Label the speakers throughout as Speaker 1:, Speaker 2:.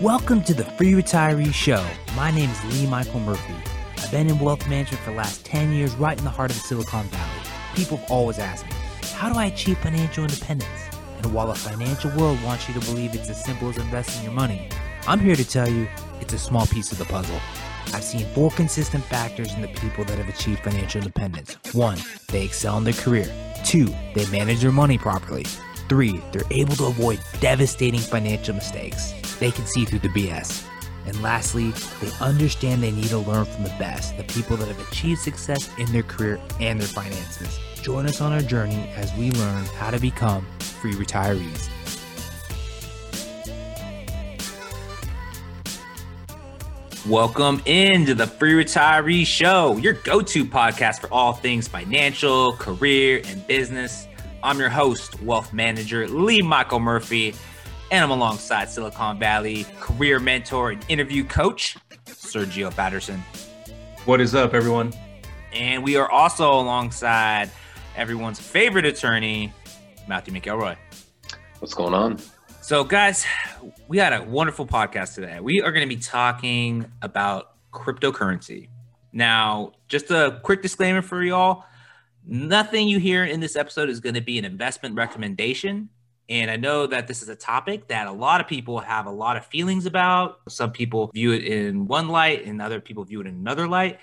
Speaker 1: Welcome to the Free Retiree Show. My name is Lee Michael Murphy. I've been in wealth management for the last 10 years, right in the heart of the Silicon Valley. People have always asked me, how do I achieve financial independence? And while the financial world wants you to believe it's as simple as investing your money, I'm here to tell you it's a small piece of the puzzle. I've seen four consistent factors in the people that have achieved financial independence. One, they excel in their career. Two, they manage their money properly. Three, they're able to avoid devastating financial mistakes. They can see through the BS. And lastly, they understand they need to learn from the best, the people that have achieved success in their career and their finances. Join us on our journey as we learn how to become free retirees. Welcome into the Free Retiree Show, your go to podcast for all things financial, career, and business. I'm your host, wealth manager Lee Michael Murphy, and I'm alongside Silicon Valley career mentor and interview coach, Sergio Patterson.
Speaker 2: What is up, everyone?
Speaker 1: And we are also alongside everyone's favorite attorney, Matthew McElroy.
Speaker 3: What's going on?
Speaker 1: So, guys, we had a wonderful podcast today. We are going to be talking about cryptocurrency. Now, just a quick disclaimer for y'all nothing you hear in this episode is going to be an investment recommendation. And I know that this is a topic that a lot of people have a lot of feelings about. Some people view it in one light, and other people view it in another light.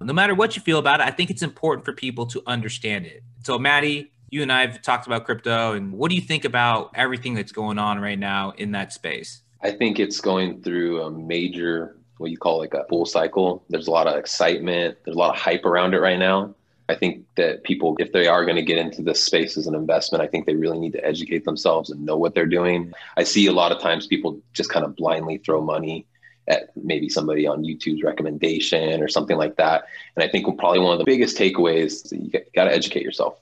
Speaker 1: No matter what you feel about it, I think it's important for people to understand it. So, Maddie, you and I have talked about crypto, and what do you think about everything that's going on right now in that space?
Speaker 3: I think it's going through a major, what you call like a bull cycle. There's a lot of excitement, there's a lot of hype around it right now. I think that people, if they are going to get into this space as an investment, I think they really need to educate themselves and know what they're doing. I see a lot of times people just kind of blindly throw money at maybe somebody on YouTube's recommendation or something like that. And I think probably one of the biggest takeaways you got to educate yourself.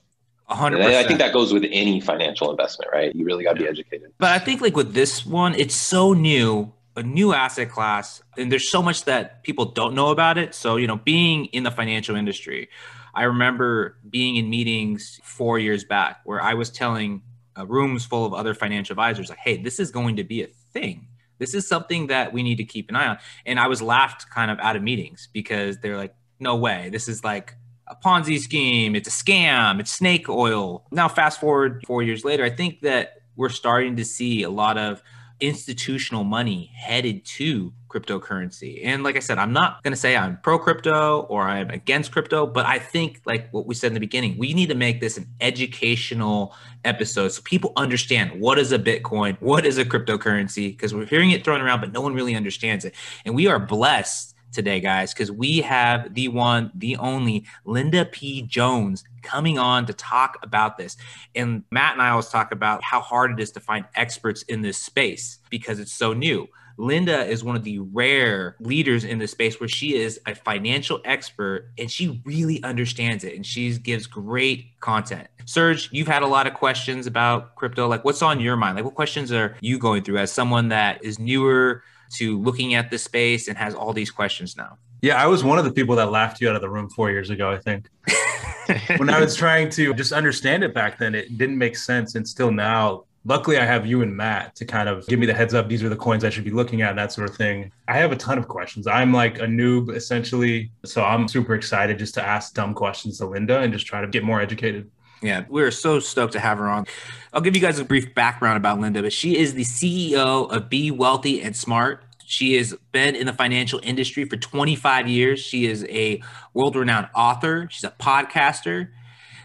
Speaker 1: 100%.
Speaker 3: I think that goes with any financial investment, right? You really got to be educated.
Speaker 1: But I think like with this one, it's so new, a new asset class, and there's so much that people don't know about it. So, you know, being in the financial industry, I remember being in meetings four years back where I was telling uh, rooms full of other financial advisors, like, hey, this is going to be a thing. This is something that we need to keep an eye on. And I was laughed kind of out of meetings because they're like, no way. This is like a Ponzi scheme, it's a scam, it's snake oil. Now, fast forward four years later, I think that we're starting to see a lot of institutional money headed to cryptocurrency. And like I said, I'm not going to say I'm pro crypto or I'm against crypto, but I think, like what we said in the beginning, we need to make this an educational episode so people understand what is a Bitcoin, what is a cryptocurrency, because we're hearing it thrown around, but no one really understands it. And we are blessed today, guys, because we have the one, the only Linda P. Jones coming on to talk about this. And Matt and I always talk about how hard it is to find experts in this space because it's so new. Linda is one of the rare leaders in this space where she is a financial expert and she really understands it and she gives great content. Serge, you've had a lot of questions about crypto. Like, what's on your mind? Like, what questions are you going through as someone that is newer to looking at the space and has all these questions now?
Speaker 2: Yeah, I was one of the people that laughed you out of the room four years ago, I think. when I was trying to just understand it back then, it didn't make sense. And still now, luckily, I have you and Matt to kind of give me the heads up. These are the coins I should be looking at, and that sort of thing. I have a ton of questions. I'm like a noob, essentially. So I'm super excited just to ask dumb questions to Linda and just try to get more educated.
Speaker 1: Yeah, we're so stoked to have her on. I'll give you guys a brief background about Linda, but she is the CEO of Be Wealthy and Smart. She has been in the financial industry for 25 years. She is a world renowned author, she's a podcaster,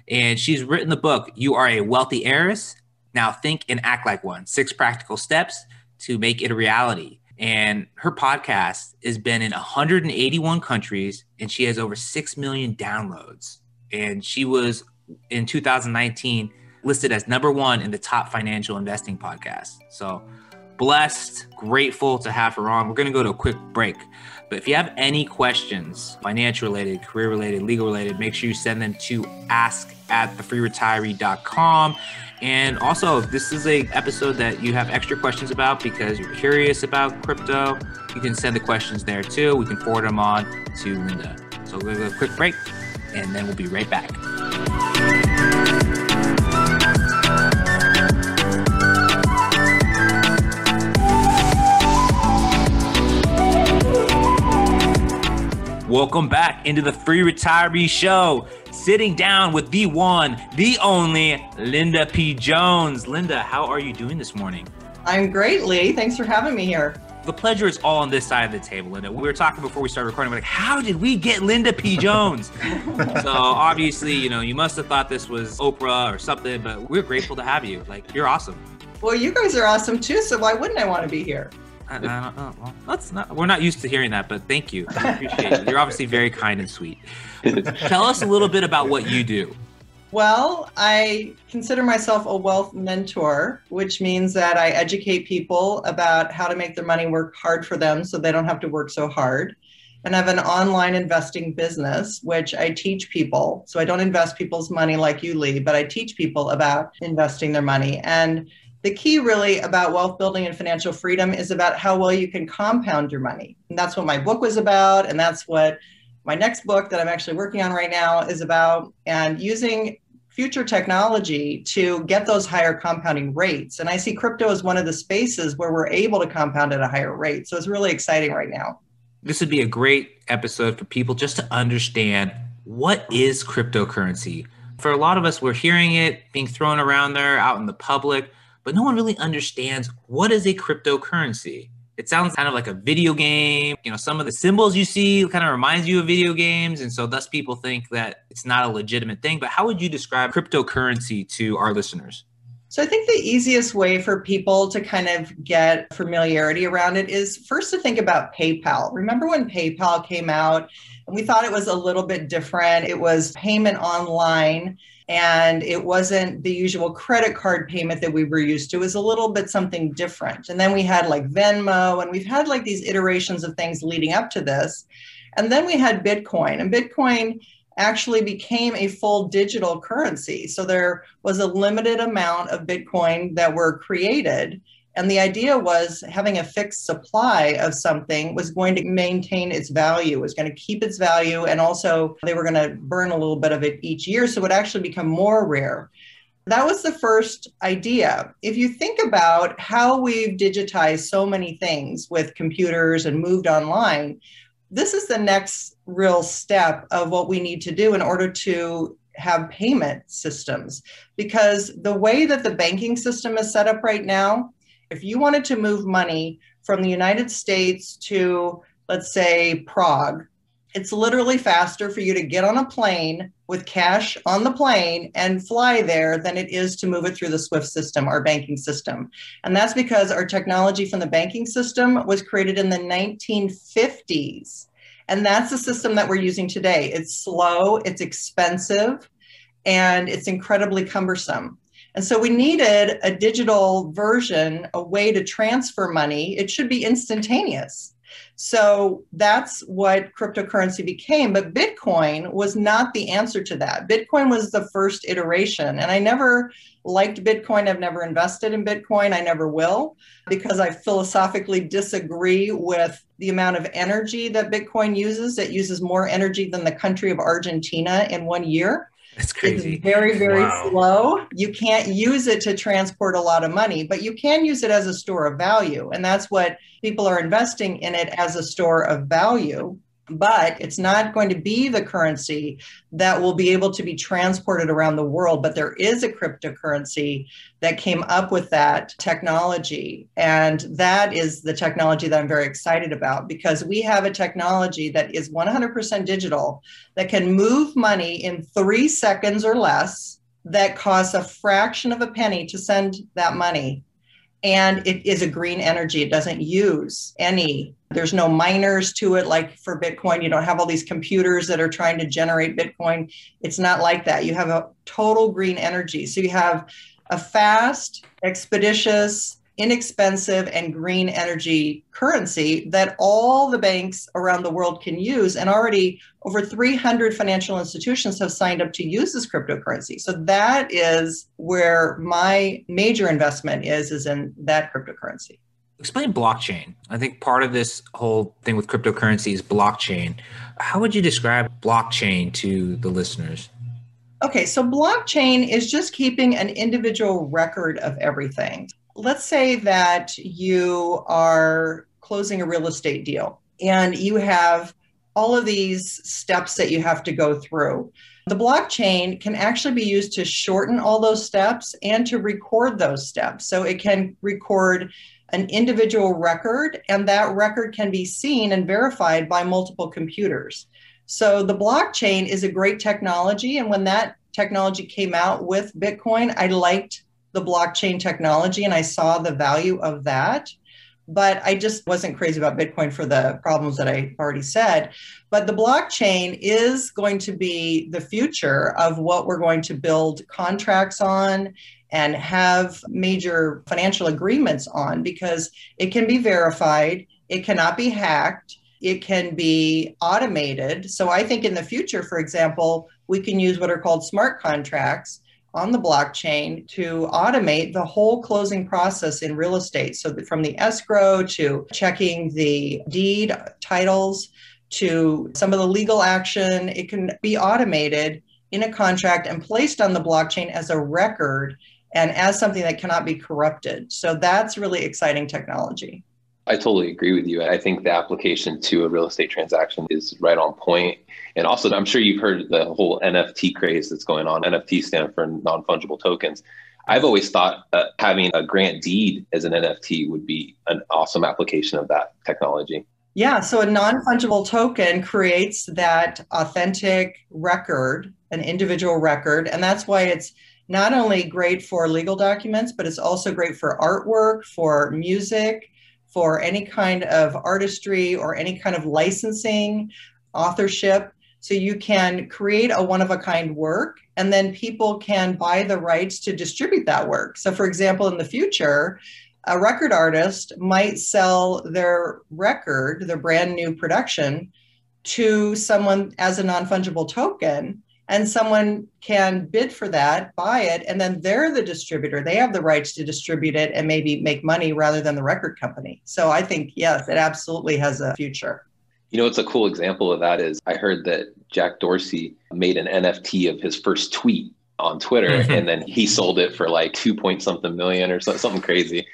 Speaker 1: and she's written the book, You Are a Wealthy Heiress. Now Think and Act Like One Six Practical Steps to Make It a Reality. And her podcast has been in 181 countries, and she has over 6 million downloads. And she was in 2019 listed as number one in the top financial investing podcast. So blessed, grateful to have her on. We're going to go to a quick break. But if you have any questions, financial related, career related, legal related, make sure you send them to ask at thefreeretiree.com. And also, if this is a episode that you have extra questions about because you're curious about crypto, you can send the questions there too. We can forward them on to Linda. So we're going to go a quick break and then we'll be right back. Welcome back into the Free Retiree Show. Sitting down with the one, the only Linda P. Jones. Linda, how are you doing this morning?
Speaker 4: I'm great, Lee. Thanks for having me here.
Speaker 1: The pleasure is all on this side of the table, Linda. We were talking before we started recording. We're like, how did we get Linda P. Jones? so obviously, you know, you must have thought this was Oprah or something, but we're grateful to have you. Like, you're awesome.
Speaker 4: Well, you guys are awesome too. So why wouldn't I want to be here?
Speaker 1: I, I don't know. Well, that's not. We're not used to hearing that, but thank you. I appreciate it. You're obviously very kind and sweet. Tell us a little bit about what you do.
Speaker 4: Well, I consider myself a wealth mentor, which means that I educate people about how to make their money work hard for them so they don't have to work so hard. And I have an online investing business, which I teach people. So I don't invest people's money like you, Lee, but I teach people about investing their money. And the key really about wealth building and financial freedom is about how well you can compound your money. And that's what my book was about. And that's what my next book that I'm actually working on right now is about. And using future technology to get those higher compounding rates. And I see crypto as one of the spaces where we're able to compound at a higher rate. So it's really exciting right now.
Speaker 1: This would be a great episode for people just to understand what is cryptocurrency. For a lot of us, we're hearing it being thrown around there out in the public but no one really understands what is a cryptocurrency. It sounds kind of like a video game. You know, some of the symbols you see kind of reminds you of video games. And so thus people think that it's not a legitimate thing. But how would you describe cryptocurrency to our listeners?
Speaker 4: So I think the easiest way for people to kind of get familiarity around it is first to think about PayPal. Remember when PayPal came out and we thought it was a little bit different? It was payment online and it wasn't the usual credit card payment that we were used to. It was a little bit something different. And then we had like Venmo, and we've had like these iterations of things leading up to this. And then we had Bitcoin, and Bitcoin actually became a full digital currency. So there was a limited amount of Bitcoin that were created. And the idea was having a fixed supply of something was going to maintain its value, was going to keep its value, and also they were going to burn a little bit of it each year. So it would actually become more rare. That was the first idea. If you think about how we've digitized so many things with computers and moved online, this is the next real step of what we need to do in order to have payment systems. Because the way that the banking system is set up right now, if you wanted to move money from the United States to, let's say, Prague, it's literally faster for you to get on a plane with cash on the plane and fly there than it is to move it through the SWIFT system, our banking system. And that's because our technology from the banking system was created in the 1950s. And that's the system that we're using today. It's slow, it's expensive, and it's incredibly cumbersome. And so we needed a digital version, a way to transfer money. It should be instantaneous. So that's what cryptocurrency became. But Bitcoin was not the answer to that. Bitcoin was the first iteration. And I never liked Bitcoin. I've never invested in Bitcoin. I never will because I philosophically disagree with the amount of energy that Bitcoin uses. It uses more energy than the country of Argentina in one year.
Speaker 1: That's crazy.
Speaker 4: It's very, very wow. slow. You can't use it to transport a lot of money, but you can use it as a store of value. And that's what people are investing in it as a store of value but it's not going to be the currency that will be able to be transported around the world. But there is a cryptocurrency that came up with that technology. And that is the technology that I'm very excited about because we have a technology that is 100% digital that can move money in three seconds or less that costs a fraction of a penny to send that money and it is a green energy. It doesn't use any, there's no miners to it. Like for Bitcoin, you don't have all these computers that are trying to generate Bitcoin. It's not like that. You have a total green energy. So you have a fast, expeditious, inexpensive and green energy currency that all the banks around the world can use. And already over 300 financial institutions have signed up to use this cryptocurrency. So that is where my major investment is, is in that cryptocurrency.
Speaker 1: Explain blockchain. I think part of this whole thing with cryptocurrency is blockchain. How would you describe blockchain to the listeners?
Speaker 4: Okay, so blockchain is just keeping an individual record of everything let's say that you are closing a real estate deal and you have all of these steps that you have to go through. The blockchain can actually be used to shorten all those steps and to record those steps. So it can record an individual record, and that record can be seen and verified by multiple computers. So the blockchain is a great technology. And when that technology came out with Bitcoin, I liked the blockchain technology and I saw the value of that. But I just wasn't crazy about Bitcoin for the problems that I already said. But the blockchain is going to be the future of what we're going to build contracts on and have major financial agreements on because it can be verified, it cannot be hacked, it can be automated. So I think in the future, for example, we can use what are called smart contracts on the blockchain to automate the whole closing process in real estate. So from the escrow to checking the deed titles to some of the legal action, it can be automated in a contract and placed on the blockchain as a record and as something that cannot be corrupted. So that's really exciting technology.
Speaker 3: I totally agree with you. I think the application to a real estate transaction is right on point. And also, I'm sure you've heard the whole NFT craze that's going on. NFT stand for non fungible tokens. I've always thought that having a grant deed as an NFT would be an awesome application of that technology.
Speaker 4: Yeah, so a non fungible token creates that authentic record, an individual record. And that's why it's not only great for legal documents, but it's also great for artwork, for music, for any kind of artistry or any kind of licensing, authorship. So you can create a one of a kind work and then people can buy the rights to distribute that work. So, for example, in the future, a record artist might sell their record, their brand new production, to someone as a non fungible token and someone can bid for that, buy it, and then they're the distributor. They have the rights to distribute it and maybe make money rather than the record company. So I think, yes, it absolutely has a future.
Speaker 3: You know, it's a cool example of that is I heard that Jack Dorsey made an NFT of his first tweet on Twitter mm-hmm. and then he sold it for like two point something million or something crazy.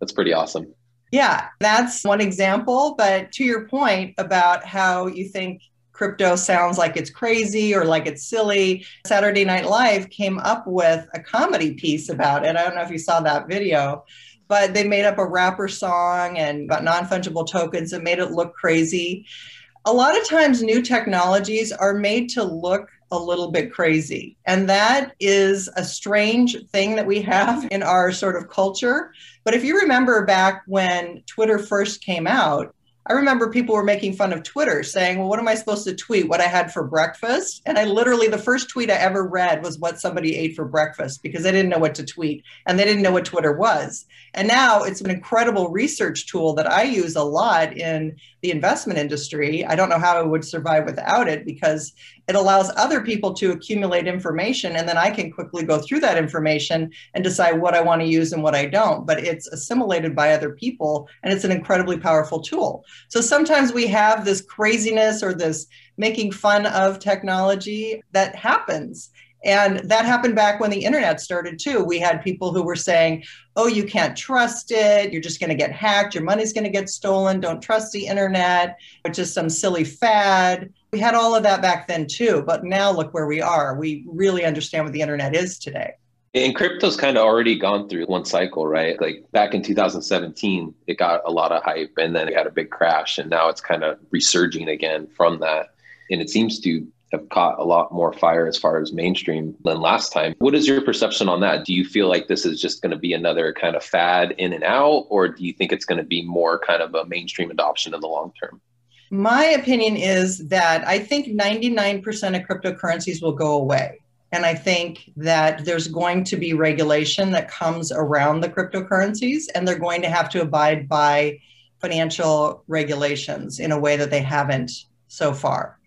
Speaker 3: That's pretty awesome.
Speaker 4: Yeah, that's one example. But to your point about how you think crypto sounds like it's crazy or like it's silly. Saturday Night Live came up with a comedy piece about it. I don't know if you saw that video, but they made up a rapper song and about non fungible tokens and made it look crazy. A lot of times, new technologies are made to look a little bit crazy. And that is a strange thing that we have in our sort of culture. But if you remember back when Twitter first came out, I remember people were making fun of Twitter saying, well, what am I supposed to tweet? What I had for breakfast? And I literally, the first tweet I ever read was what somebody ate for breakfast because they didn't know what to tweet and they didn't know what Twitter was. And now it's an incredible research tool that I use a lot in the investment industry. I don't know how I would survive without it because it allows other people to accumulate information and then I can quickly go through that information and decide what I want to use and what I don't. But it's assimilated by other people and it's an incredibly powerful tool. So sometimes we have this craziness or this making fun of technology that happens. And that happened back when the internet started too. We had people who were saying, oh, you can't trust it. You're just going to get hacked. Your money's going to get stolen. Don't trust the internet. It's just some silly fad. We had all of that back then too. But now look where we are. We really understand what the internet is today.
Speaker 3: And crypto's kind of already gone through one cycle, right? Like back in 2017, it got a lot of hype and then it had a big crash. And now it's kind of resurging again from that. And it seems to have caught a lot more fire as far as mainstream than last time. What is your perception on that? Do you feel like this is just going to be another kind of fad in and out, or do you think it's going to be more kind of a mainstream adoption in the long term?
Speaker 4: My opinion is that I think 99% of cryptocurrencies will go away. And I think that there's going to be regulation that comes around the cryptocurrencies, and they're going to have to abide by financial regulations in a way that they haven't so far.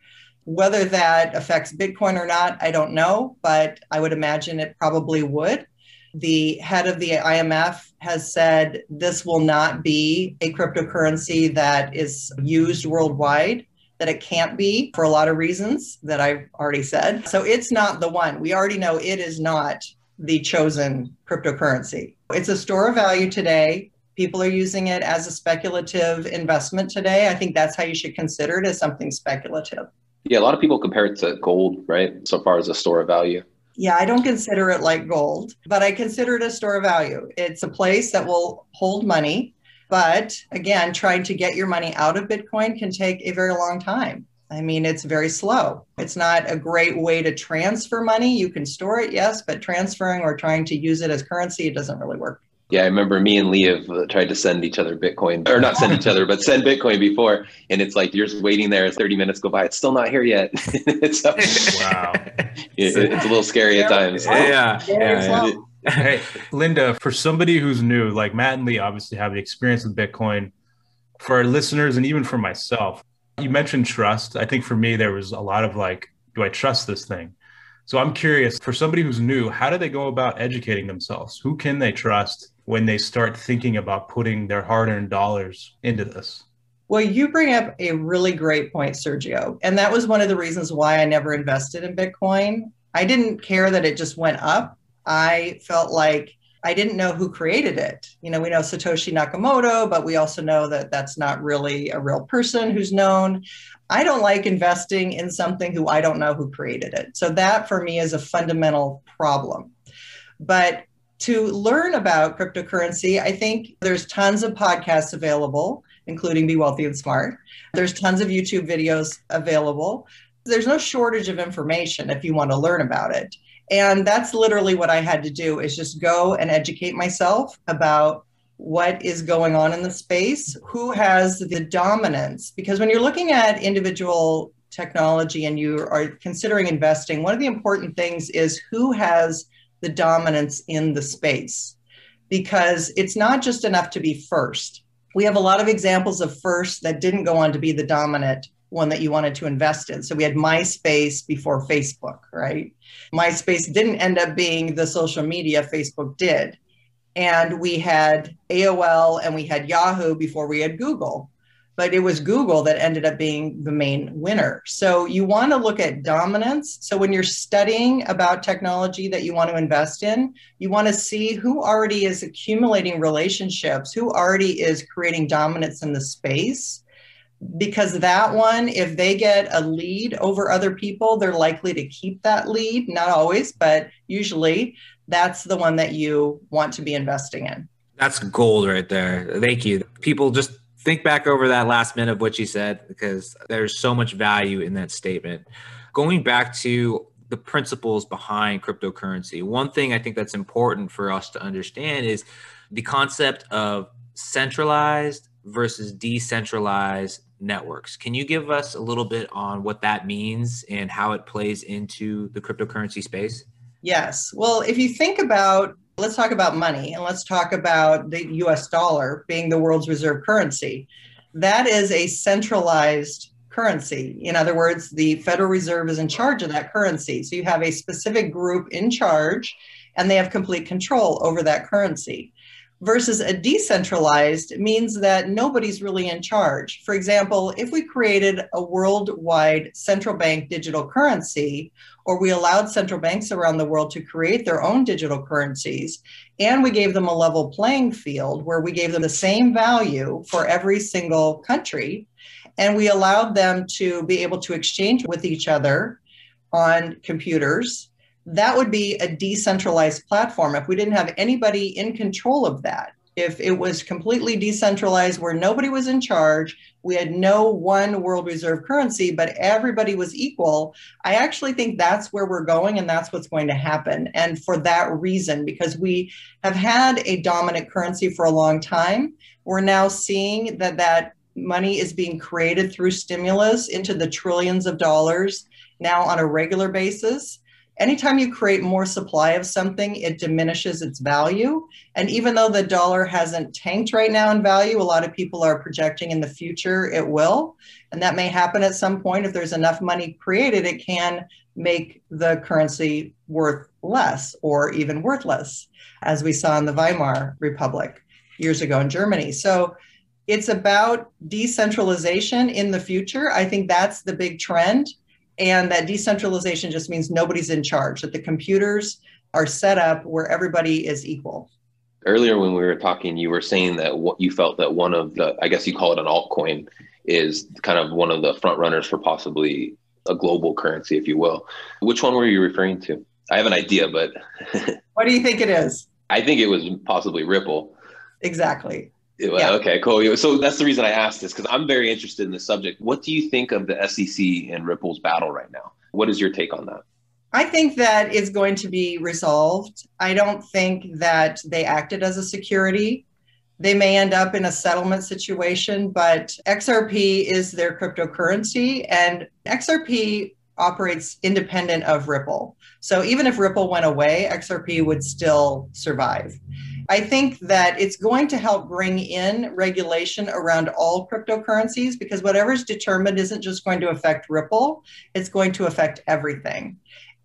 Speaker 4: Whether that affects Bitcoin or not, I don't know, but I would imagine it probably would. The head of the IMF has said this will not be a cryptocurrency that is used worldwide, that it can't be for a lot of reasons that I've already said. So it's not the one. We already know it is not the chosen cryptocurrency. It's a store of value today people are using it as a speculative investment today. I think that's how you should consider it as something speculative.
Speaker 3: Yeah, a lot of people compare it to gold, right? So far as a store of value.
Speaker 4: Yeah, I don't consider it like gold, but I consider it a store of value. It's a place that will hold money. But again, trying to get your money out of Bitcoin can take a very long time. I mean, it's very slow. It's not a great way to transfer money. You can store it, yes, but transferring or trying to use it as currency, it doesn't really work.
Speaker 3: Yeah, I remember me and Lee have uh, tried to send each other Bitcoin, or not send each other, but send Bitcoin before. And it's like you're just waiting there, 30 minutes go by, it's still not here yet. so, wow. It, it's a little scary at times.
Speaker 1: Yeah. yeah.
Speaker 2: yeah. hey, Linda, for somebody who's new, like Matt and Lee obviously have the experience with Bitcoin. For our listeners and even for myself, you mentioned trust. I think for me, there was a lot of like, do I trust this thing? So I'm curious for somebody who's new, how do they go about educating themselves? Who can they trust when they start thinking about putting their hard earned dollars into this?
Speaker 4: Well, you bring up a really great point, Sergio. And that was one of the reasons why I never invested in Bitcoin. I didn't care that it just went up. I felt like I didn't know who created it. You know, we know Satoshi Nakamoto, but we also know that that's not really a real person who's known. I don't like investing in something who I don't know who created it. So that for me is a fundamental problem. But to learn about cryptocurrency, I think there's tons of podcasts available, including Be Wealthy and Smart. There's tons of YouTube videos available. There's no shortage of information if you want to learn about it. And that's literally what I had to do is just go and educate myself about what is going on in the space, who has the dominance. Because when you're looking at individual technology and you are considering investing, one of the important things is who has the dominance in the space. Because it's not just enough to be first. We have a lot of examples of first that didn't go on to be the dominant one that you wanted to invest in. So we had MySpace before Facebook, right? MySpace didn't end up being the social media Facebook did and we had AOL and we had Yahoo before we had Google. But it was Google that ended up being the main winner. So you want to look at dominance. So when you're studying about technology that you want to invest in, you want to see who already is accumulating relationships, who already is creating dominance in the space. Because that one, if they get a lead over other people, they're likely to keep that lead. Not always, but usually that's the one that you want to be investing in.
Speaker 1: That's gold right there. Thank you. People just think back over that last minute of what you said because there's so much value in that statement. Going back to the principles behind cryptocurrency, one thing I think that's important for us to understand is the concept of centralized versus decentralized networks. Can you give us a little bit on what that means and how it plays into the cryptocurrency space?
Speaker 4: Yes. Well, if you think about, let's talk about money and let's talk about the US dollar being the world's reserve currency. That is a centralized currency. In other words, the Federal Reserve is in charge of that currency. So you have a specific group in charge and they have complete control over that currency. Versus a decentralized means that nobody's really in charge. For example, if we created a worldwide central bank digital currency, or we allowed central banks around the world to create their own digital currencies. And we gave them a level playing field where we gave them the same value for every single country. And we allowed them to be able to exchange with each other on computers. That would be a decentralized platform if we didn't have anybody in control of that if it was completely decentralized where nobody was in charge, we had no one world reserve currency, but everybody was equal, I actually think that's where we're going and that's what's going to happen. And for that reason, because we have had a dominant currency for a long time, we're now seeing that that money is being created through stimulus into the trillions of dollars now on a regular basis anytime you create more supply of something, it diminishes its value. And even though the dollar hasn't tanked right now in value, a lot of people are projecting in the future it will. And that may happen at some point. If there's enough money created, it can make the currency worth less or even worthless, as we saw in the Weimar Republic years ago in Germany. So it's about decentralization in the future. I think that's the big trend and that decentralization just means nobody's in charge, that the computers are set up where everybody is equal.
Speaker 3: Earlier, when we were talking, you were saying that what you felt that one of the, I guess you call it an altcoin, is kind of one of the front runners for possibly a global currency, if you will. Which one were you referring to? I have an idea, but
Speaker 4: what do you think it is?
Speaker 3: I think it was possibly Ripple.
Speaker 4: Exactly.
Speaker 3: Yeah. Okay, cool. So that's the reason I asked this because I'm very interested in the subject. What do you think of the SEC and Ripple's battle right now? What is your take on that?
Speaker 4: I think that is going to be resolved. I don't think that they acted as a security. They may end up in a settlement situation, but XRP is their cryptocurrency, and XRP operates independent of Ripple. So even if Ripple went away, XRP would still survive. I think that it's going to help bring in regulation around all cryptocurrencies because whatever's determined isn't just going to affect Ripple, it's going to affect everything.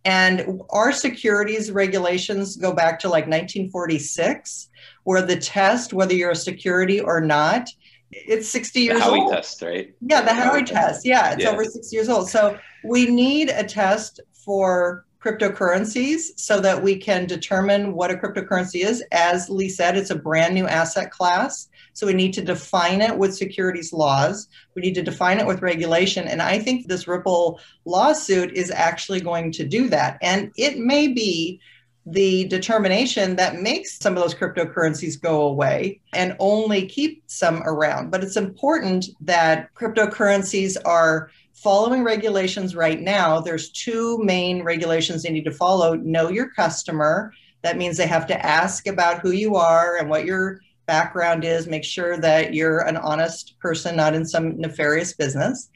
Speaker 4: And our securities regulations go back to like 1946, where the test, whether you're a security or not, it's 60 years
Speaker 3: the Howey
Speaker 4: old.
Speaker 3: test, right?
Speaker 4: Yeah, the Howey test. Yeah, it's
Speaker 3: Yeah.
Speaker 4: over 60 years old. So we need a test for cryptocurrencies so that we can determine what a cryptocurrency is. As Lee said, it's a brand new asset class. So we need to define it with securities laws. We need to define it with regulation. And I think this Ripple lawsuit is actually going to do that. And it may be the determination that makes some of those cryptocurrencies go away and only keep some around. But it's important that cryptocurrencies are following regulations right now. There's two main regulations they need to follow know your customer. That means they have to ask about who you are and what your background is, make sure that you're an honest person, not in some nefarious business.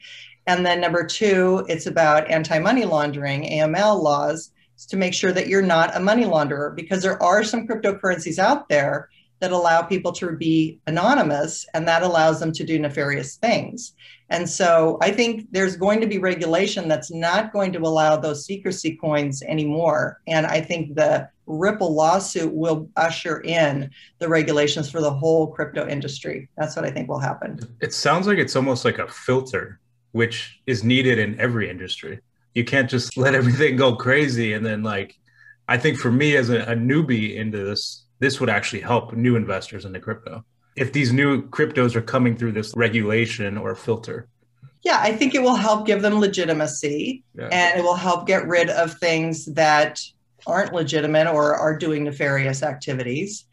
Speaker 4: And then number two, it's about anti money laundering, AML laws, to make sure that you're not a money launderer because there are some cryptocurrencies out there that allow people to be anonymous and that allows them to do nefarious things. And so I think there's going to be regulation that's not going to allow those secrecy coins anymore. And I think the Ripple lawsuit will usher in the regulations for the whole crypto industry. That's what I think will happen.
Speaker 2: It sounds like it's almost like a filter, which is needed in every industry. You can't just let everything go crazy. And then, like, I think for me as a, a newbie into this, this would actually help new investors into crypto. If these new cryptos are coming through this regulation or filter.
Speaker 4: Yeah, I think it will help give them legitimacy
Speaker 2: Yeah.
Speaker 4: and it will help get rid of things that aren't legitimate or are doing nefarious activities.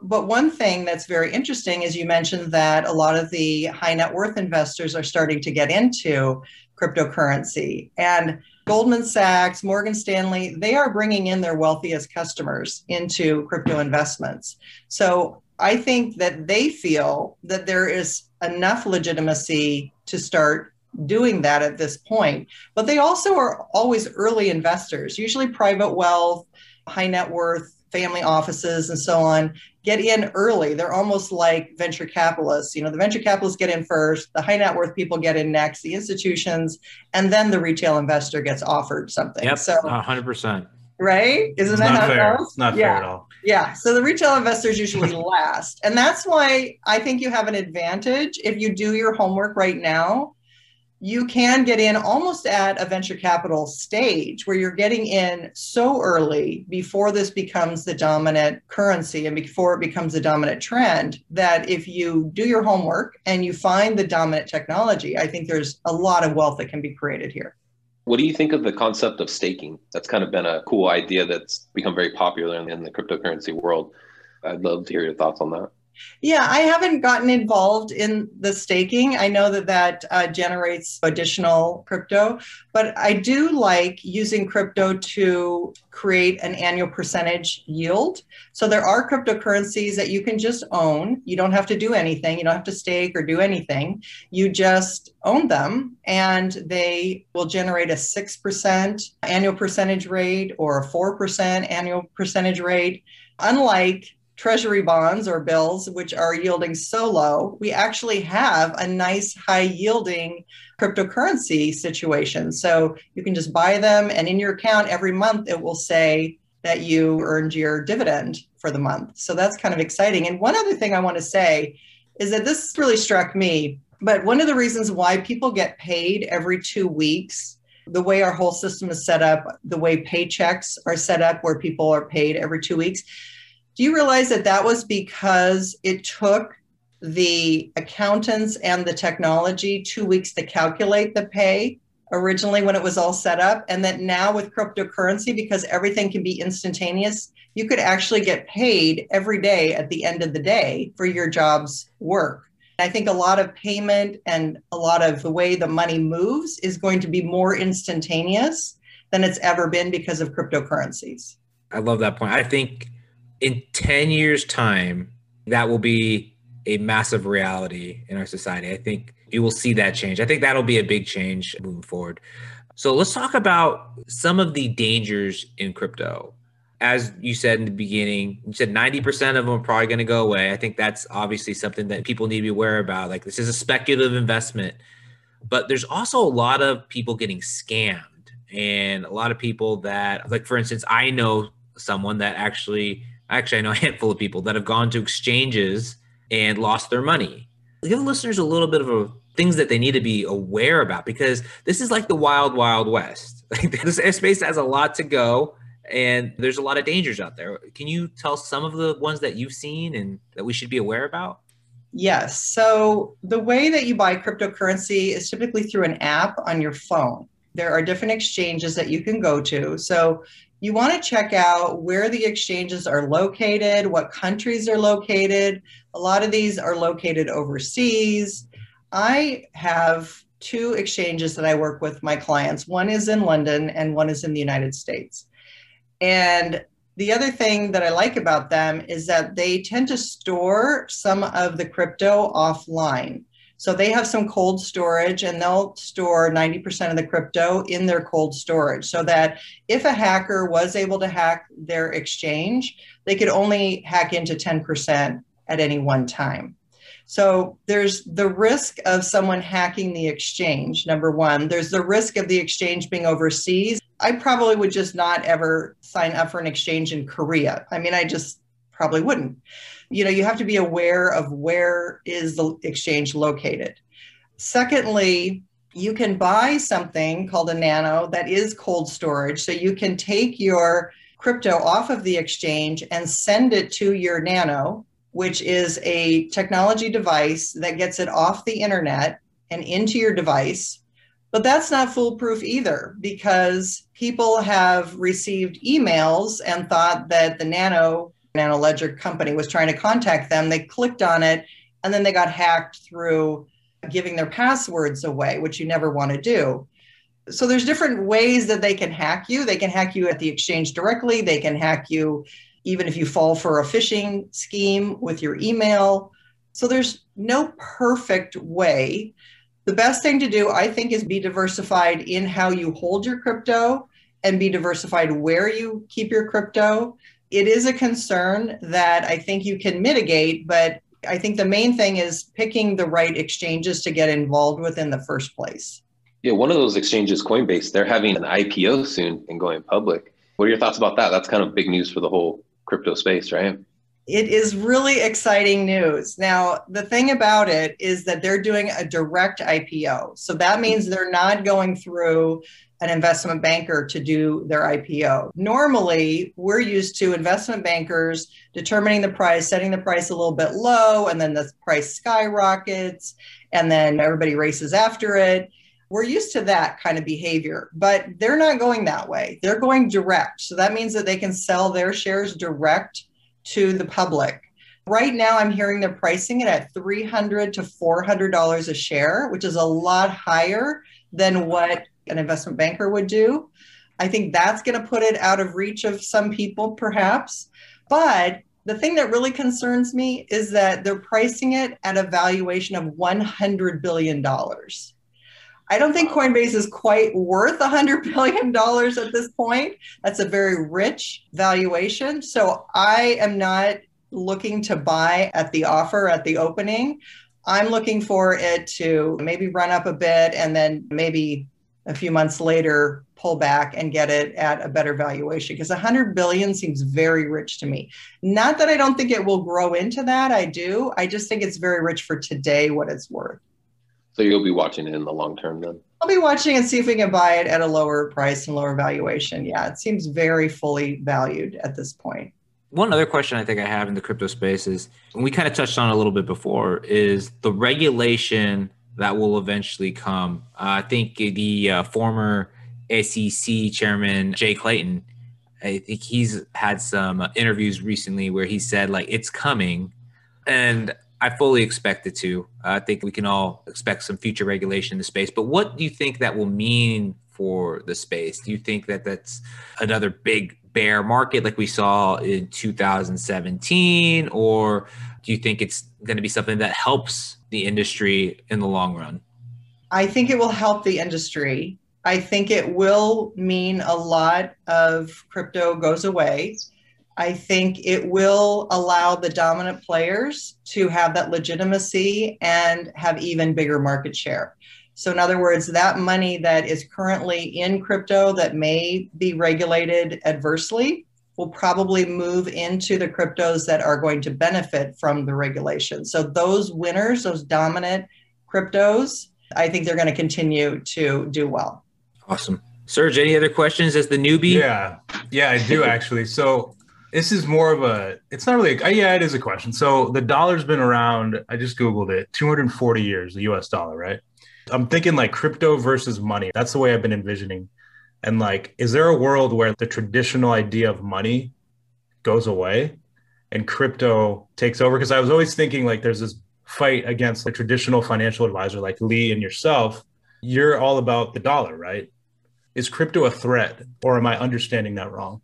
Speaker 4: But one thing that's very interesting is you mentioned that a lot of the high net worth investors are starting to get into cryptocurrency. And Goldman Sachs, Morgan Stanley, they are bringing in their wealthiest customers into crypto investments. So I think that they feel that there is enough legitimacy to start doing that at this point. But they also are always early investors, usually private wealth, high net worth, family offices, and so on get in early. They're almost like venture capitalists. You know, the venture capitalists get in first, the high net worth people get in next, the institutions, and then the retail investor gets offered something.
Speaker 1: Yep,
Speaker 4: So,
Speaker 1: hundred percent.
Speaker 4: right? Isn't
Speaker 2: It's
Speaker 4: that
Speaker 2: not
Speaker 4: how
Speaker 2: fair.
Speaker 4: it goes?
Speaker 2: It's not
Speaker 4: Yeah.
Speaker 2: fair at all.
Speaker 4: Yeah. So the retail investors usually last. And that's why I think you have an advantage if you do your homework right now. You can get in almost at a venture capital stage where you're getting in so early before this becomes the dominant currency and before it becomes the dominant trend that if you do your homework and you find the dominant technology, I think there's a lot of wealth that can be created here.
Speaker 3: What do you think of the concept of staking? That's kind of been a cool idea that's become very popular in, the cryptocurrency world. I'd love to hear your thoughts on that.
Speaker 4: Yeah, I haven't gotten involved in the staking. I know that that uh, generates additional crypto, but I do like using crypto to create an annual percentage yield. So there are cryptocurrencies that you can just own. You don't have to do anything, you don't have to stake or do anything. You just own them and they will generate a 6% annual percentage rate or a 4% annual percentage rate. Unlike treasury bonds or bills, which are yielding so low, we actually have a nice high yielding cryptocurrency situation. So you can just buy them, and in your account every month, it will say that you earned your dividend for the month. So that's kind of exciting. And one other thing I want to say is that this really struck me. But one of the reasons why people get paid every two weeks the way our whole system is set up, the way paychecks are set up, where people are paid every two weeks, Do you realize that that was because it took the accountants and the technology two weeks to calculate the pay originally when it was all set up? And that now with cryptocurrency, because everything can be instantaneous, you could actually get paid every day at the end of the day for your job's work. I think a lot of payment and a lot of the way the money moves is going to be more instantaneous than it's ever been because of cryptocurrencies.
Speaker 1: I love that point. I think in 10 years' time, that will be a massive reality in our society. I think you will see that change. I think that'll be a big change moving forward. So let's talk about some of the dangers in crypto as you said in the beginning, you said 90% of them are probably going to go away. I think that's obviously something that people need to be aware about. Like, this is a speculative investment, but there's also a lot of people getting scammed and a lot of people that, like, for instance, I know someone that actually, actually, I know a handful of people that have gone to exchanges and lost their money. Give the listeners a little bit of a things that they need to be aware about because this is like the wild, wild west. This space has a lot to go and there's a lot of dangers out there. Can you tell some of the ones that you've seen and that we should be aware about?
Speaker 4: Yes. So the way that you buy cryptocurrency is typically through an app on your phone. There are different exchanges that you can go to. So you want to check out where the exchanges are located, what countries are located. A lot of these are located overseas. I have two exchanges that I work with my clients. One is in London and one is in the United States. And the other thing that I like about them is that they tend to store some of the crypto offline. So they have some cold storage and they'll store 90% of the crypto in their cold storage so that if a hacker was able to hack their exchange, they could only hack into 10% at any one time. So there's the risk of someone hacking the exchange, number one. There's the risk of the exchange being overseas I probably would just not ever sign up for an exchange in Korea. I mean, I just probably wouldn't. You know, you have to be aware of where is the exchange located. Secondly, you can buy something called a nano that is cold storage. So you can take your crypto off of the exchange and send it to your nano, which is a technology device that gets it off the internet and into your device but that's not foolproof either because people have received emails and thought that the Nano Nano Ledger company was trying to contact them. They clicked on it and then they got hacked through giving their passwords away, which you never want to do. So there's different ways that they can hack you. They can hack you at the exchange directly. They can hack you even if you fall for a phishing scheme with your email. So there's no perfect way the best thing to do, I think, is be diversified in how you hold your crypto and be diversified where you keep your crypto. It is a concern that I think you can mitigate, but I think the main thing is picking the right exchanges to get involved with in the first place.
Speaker 3: Yeah, one of those exchanges, Coinbase, they're having an IPO soon and going public. What are your thoughts about that? That's kind of big news for the whole crypto space, right?
Speaker 4: It is really exciting news. Now, the thing about it is that they're doing a direct IPO. So that means they're not going through an investment banker to do their IPO. Normally, we're used to investment bankers determining the price, setting the price a little bit low, and then the price skyrockets, and then everybody races after it. We're used to that kind of behavior, but they're not going that way. They're going direct. So that means that they can sell their shares direct to the public. Right now, I'm hearing they're pricing it at 300 to $400 a share, which is a lot higher than what an investment banker would do. I think that's going to put it out of reach of some people, perhaps. But the thing that really concerns me is that they're pricing it at a valuation of $100 billion. I don't think Coinbase is quite worth $100 billion at this point. That's a very rich valuation. So I am not looking to buy at the offer at the opening. I'm looking for it to maybe run up a bit and then maybe a few months later pull back and get it at a better valuation because 100 billion seems very rich to me. Not that I don't think it will grow into that, I do. I just think it's very rich for today what it's worth.
Speaker 3: So you'll be watching it in the long term then?
Speaker 4: I'll be watching and see if we can buy it at a lower price and lower valuation. Yeah, it seems very fully valued at this point.
Speaker 1: One other question I think I have in the crypto space is, and we kind of touched on a little bit before, is the regulation that will eventually come. Uh, I think the uh, former SEC chairman, Jay Clayton, I think he's had some interviews recently where he said, like, it's coming. And I fully expect it to. I think we can all expect some future regulation in the space. But what do you think that will mean for the space? Do you think that that's another big bear market like we saw in 2017? Or do you think it's going to be something that helps the industry in the long run?
Speaker 4: I think it will help the industry. I think it will mean a lot of crypto goes away. I think it will allow the dominant players to have that legitimacy and have even bigger market share. So, in other words, that money that is currently in crypto that may be regulated adversely will probably move into the cryptos that are going to benefit from the regulation. So, those winners, those dominant cryptos, I think they're going to continue to do well.
Speaker 1: Awesome. Serge, any other questions as the newbie?
Speaker 2: Yeah, yeah, I do actually. So this is more of a it's not really a, yeah it is a question so the dollar's been around i just googled it 240 years the us dollar right i'm thinking like crypto versus money that's the way i've been envisioning and like is there a world where the traditional idea of money goes away and crypto takes over? Because i was always thinking like there's this fight against a traditional financial advisor like lee and yourself. You're all about the dollar right? Is crypto a threat or am i understanding that wrong?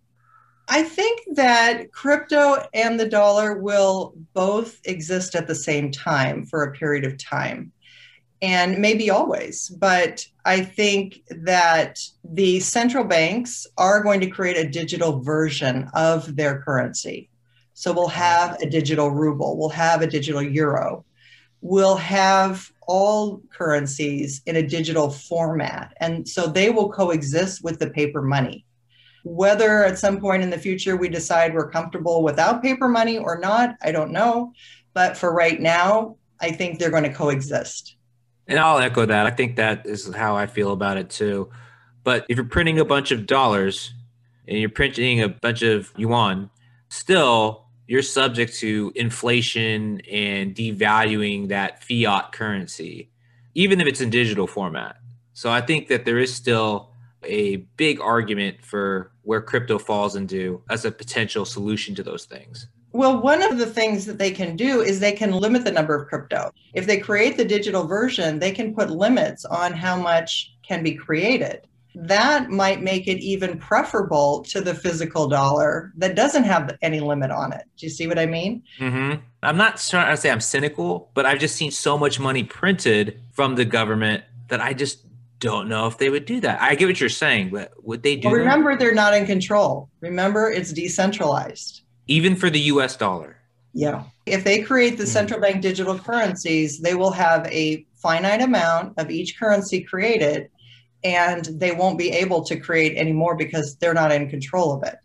Speaker 4: I think that crypto and the dollar will both exist at the same time for a period of time and maybe always. But I think that the central banks are going to create a digital version of their currency. So we'll have a digital ruble, we'll have a digital euro, we'll have all currencies in a digital format. And so they will coexist with the paper money. Whether at some point in the future we decide we're comfortable without paper money or not, I don't know. But for right now, I think they're going to coexist.
Speaker 1: And I'll echo that. I think that is how I feel about it too. But if you're printing a bunch of dollars and you're printing a bunch of yuan, still you're subject to inflation and devaluing that fiat currency, even if it's in digital format. So I think that there is still a big argument for where crypto falls into as a potential solution to those things.
Speaker 4: Well, one of the things that they can do is they can limit the number of crypto. If they create the digital version, they can put limits on how much can be created. That might make it even preferable to the physical dollar that doesn't have any limit on it. Do you see what I mean?
Speaker 1: Mm-hmm. I'm not trying to say I'm cynical, but I've just seen so much money printed from the government that I just don't know if they would do that. I get what you're saying, but would they do
Speaker 4: well, remember, that? they're not in control. Remember, it's decentralized.
Speaker 1: Even for the US dollar.
Speaker 4: Yeah. If they create the mm-hmm. central bank digital currencies, they will have a finite amount of each currency created, and they won't be able to create any more because they're not in control of it.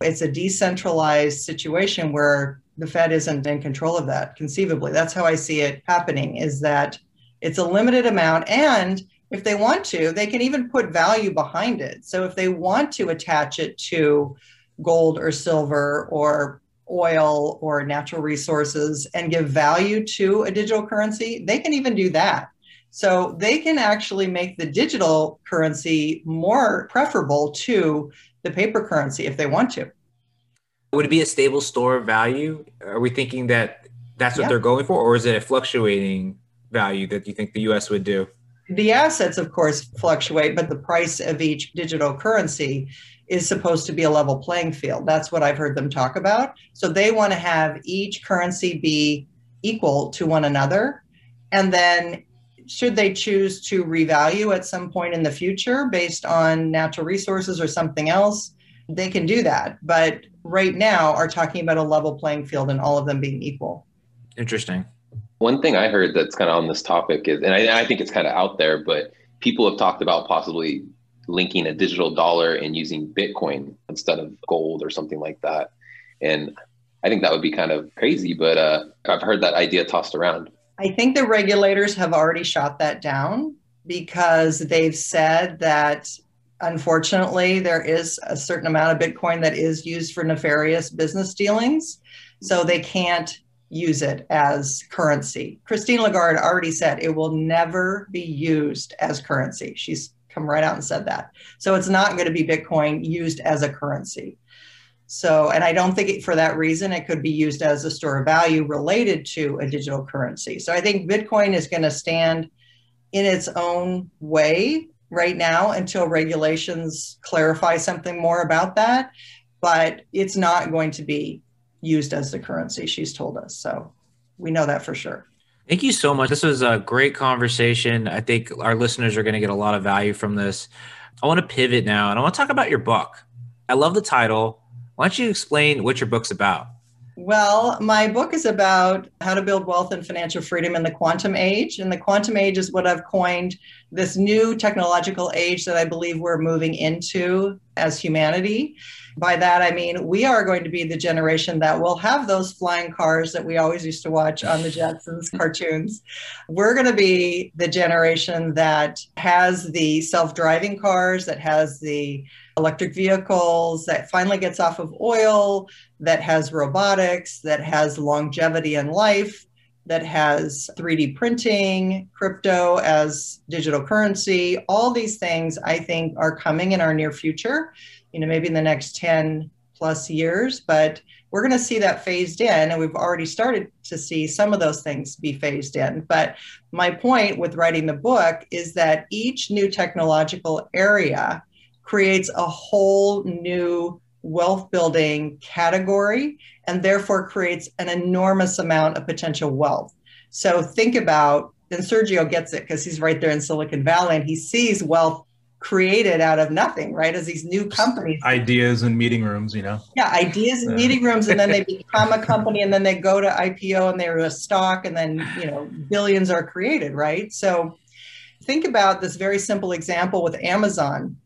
Speaker 4: It's a decentralized situation where the Fed isn't in control of that, conceivably. That's how I see it happening, is that it's a limited amount and if they want to, they can even put value behind it. So if they want to attach it to gold or silver or oil or natural resources and give value to a digital currency, they can even do that. So they can actually make the digital currency more preferable to the paper currency if they want to.
Speaker 1: Would it be a stable store of value? Are we thinking that that's what yeah. they're going for, or is it a fluctuating value that you think the US would do?
Speaker 4: The assets, of course, fluctuate, but the price of each digital currency is supposed to be a level playing field. That's what I've heard them talk about. So they want to have each currency be equal to one another. And then, should they choose to revalue at some point in the future based on natural resources or something else, they can do that. But right now, are talking about a level playing field and all of them being equal.
Speaker 1: Interesting.
Speaker 3: One thing I heard that's kind of on this topic is, and I, I think it's kind of out there, but people have talked about possibly linking a digital dollar and using Bitcoin instead of gold or something like that. And I think that would be kind of crazy, but uh, I've heard that idea tossed around.
Speaker 4: I think the regulators have already shot that down because they've said that unfortunately, there is a certain amount of Bitcoin that is used for nefarious business dealings. So they can't use it as currency. Christine Lagarde already said it will never be used as currency. She's come right out and said that. So it's not going to be Bitcoin used as a currency. So, and I don't think it, for that reason it could be used as a store of value related to a digital currency. So I think Bitcoin is going to stand in its own way right now until regulations clarify something more about that. But it's not going to be used as the currency, she's told us. So we know that for sure.
Speaker 1: Thank you so much. This was a great conversation. I think our listeners are going to get a lot of value from this. I want to pivot now and I want to talk about your book. I love the title. Why don't you explain what your book's about?
Speaker 4: Well, my book is about how to build wealth and financial freedom in the quantum age. And the quantum age is what I've coined this new technological age that I believe we're moving into as humanity. By that, I mean we are going to be the generation that will have those flying cars that we always used to watch on the Jetsons cartoons. We're going to be the generation that has the self driving cars, that has the electric vehicles, that finally gets off of oil, that has robotics, that has longevity in life, that has 3D printing, crypto as digital currency. All these things I think are coming in our near future, you know, maybe in the next 10 plus years, but we're going to see that phased in. And we've already started to see some of those things be phased in. But my point with writing the book is that each new technological area creates a whole new wealth building category and therefore creates an enormous amount of potential wealth. So think about, and Sergio gets it because he's right there in Silicon Valley and he sees wealth created out of nothing, right? As these new companies.
Speaker 2: Ideas and meeting rooms, you know?
Speaker 4: Yeah, ideas and meeting rooms. And then they become a company and then they go to IPO and they're a stock and then, you know, billions are created, right? So think about this very simple example with Amazon.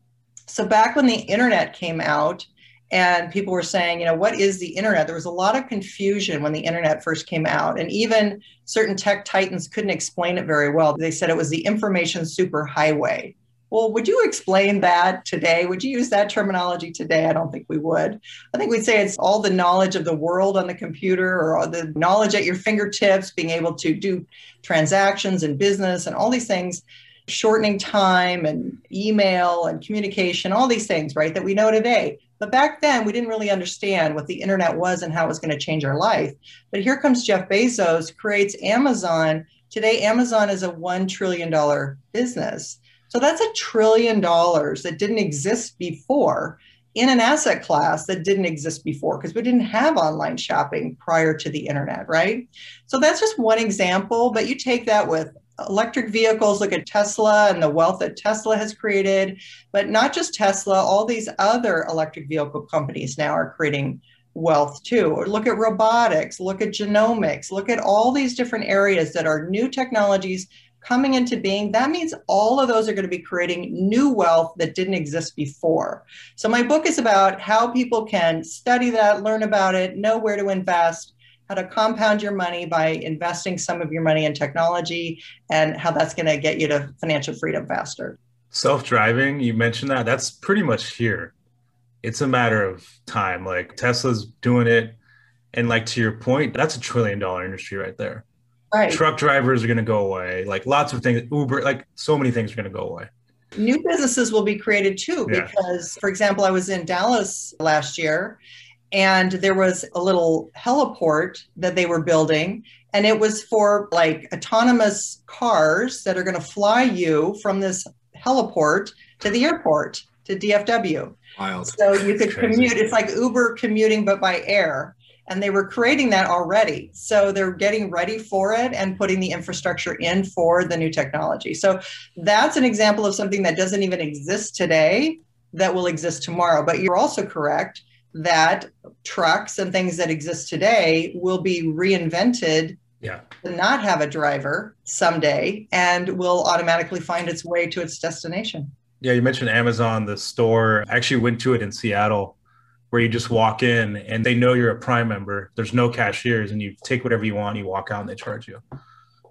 Speaker 4: So back when the internet came out, and people were saying, you know, what is the internet? There was a lot of confusion when the internet first came out, and even certain tech titans couldn't explain it very well. They said it was the information superhighway. Well, would you explain that today? Would you use that terminology today? I don't think we would. I think we'd say it's all the knowledge of the world on the computer or the knowledge at your fingertips, being able to do transactions and business and all these things shortening time and email and communication, all these things, right, that we know today. But back then, we didn't really understand what the internet was and how it was going to change our life. But here comes Jeff Bezos, creates Amazon. Today, Amazon is a $1 trillion business. So that's a trillion dollars that didn't exist before in an asset class that didn't exist before because we didn't have online shopping prior to the internet, right? So that's just one example, but you take that with electric vehicles, look at Tesla and the wealth that Tesla has created, but not just Tesla, all these other electric vehicle companies now are creating wealth too. Or look at robotics, look at genomics, look at all these different areas that are new technologies coming into being. That means all of those are going to be creating new wealth that didn't exist before. So my book is about how people can study that, learn about it, know where to invest how to compound your money by investing some of your money in technology and how that's going to get you to financial freedom faster.
Speaker 2: Self driving, you mentioned that. That's pretty much here. It's a matter of time. Like Tesla's doing it. And like to your point, that's a trillion dollar industry right there. Right. Truck drivers are going to go away. Like lots of things, Uber, like so many things are going to go away.
Speaker 4: New businesses will be created too, because, for example, I was in Dallas last year and there was a little heliport that they were building and it was for like autonomous cars that are going to fly you from this heliport to the airport to DFW.
Speaker 1: Wild.
Speaker 4: So you could commute. It's like Uber commuting, but by air. And they were creating that already. So they're getting ready for it and putting the infrastructure in for the new technology. So that's an example of something that doesn't even exist today that will exist tomorrow. But you're also correct that trucks and things that exist today will be reinvented
Speaker 2: yeah.
Speaker 4: to not have a driver someday and will automatically find its way to its destination.
Speaker 2: Yeah, you mentioned Amazon, the store. I actually went to it in Seattle where you just walk in and they know you're a Prime member. There's no cashiers and you take whatever you want, you walk out and they charge you.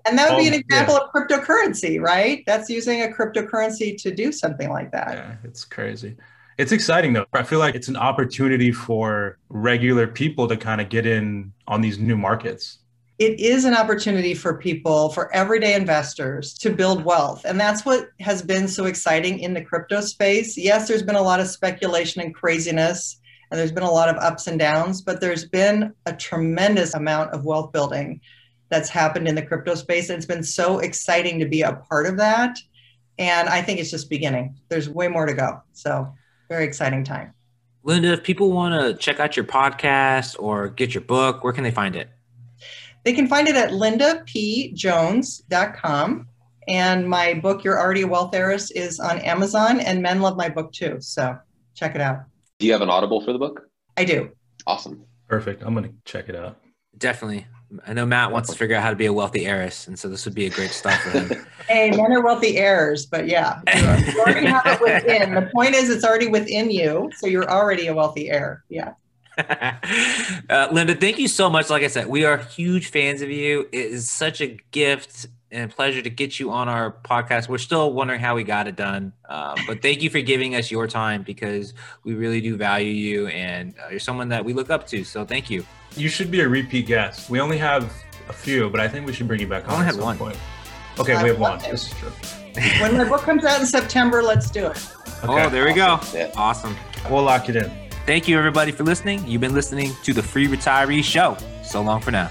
Speaker 4: And that would be an
Speaker 2: Oh,
Speaker 4: example of cryptocurrency, right? That's using a cryptocurrency to do something like that.
Speaker 2: Yeah, it's crazy. It's exciting though. I feel like it's an opportunity for regular people to kind of get in on these new markets.
Speaker 4: It is an opportunity for people, for everyday investors to build wealth. And that's what has been so exciting in the crypto space. Yes, there's been a lot of speculation and craziness, and there's been a lot of ups and downs, but there's been a tremendous amount of wealth building that's happened in the crypto space. And it's been so exciting to be a part of that. And I think it's just beginning. There's way more to go. So, very exciting time.
Speaker 5: Linda, if people want to check out your podcast or get your book, where can they find it?
Speaker 4: They can find it at lindapjones.com. And my book, You're Already a Wealth Heiress, is on Amazon, and men love my book too. So check it out.
Speaker 3: Do you have an Audible for the book?
Speaker 4: I do.
Speaker 3: Awesome.
Speaker 2: Perfect. I'm gonna check it out.
Speaker 5: Definitely. I know Matt wants to figure out how to be a wealthy heiress, and so this would be a great start for him.
Speaker 4: Hey, men are wealthy heirs, but yeah, you already have it within. The point is, it's already within you. So you're already a wealthy heir. Yeah.
Speaker 5: uh, Linda, thank you so much. Like I said, we are huge fans of you. It is such a gift and a pleasure to get you on our podcast. We're still wondering how we got it done, uh, but thank you for giving us your time because we really do value you, and uh, you're someone that we look up to. So thank you.
Speaker 2: You should be a repeat guest. We only have a few, but I think we should bring you back
Speaker 5: I
Speaker 2: on
Speaker 5: only
Speaker 2: at
Speaker 5: had one.
Speaker 2: point. Okay,
Speaker 4: I
Speaker 2: we have one. This is true.
Speaker 4: When my book comes out in September, let's do it.
Speaker 2: Okay,
Speaker 5: Oh, there we go.
Speaker 3: Yeah.
Speaker 5: Awesome.
Speaker 2: we'll lock it in.
Speaker 5: Thank you, everybody, for listening. You've been listening to the Free Retiree Show. So long for now.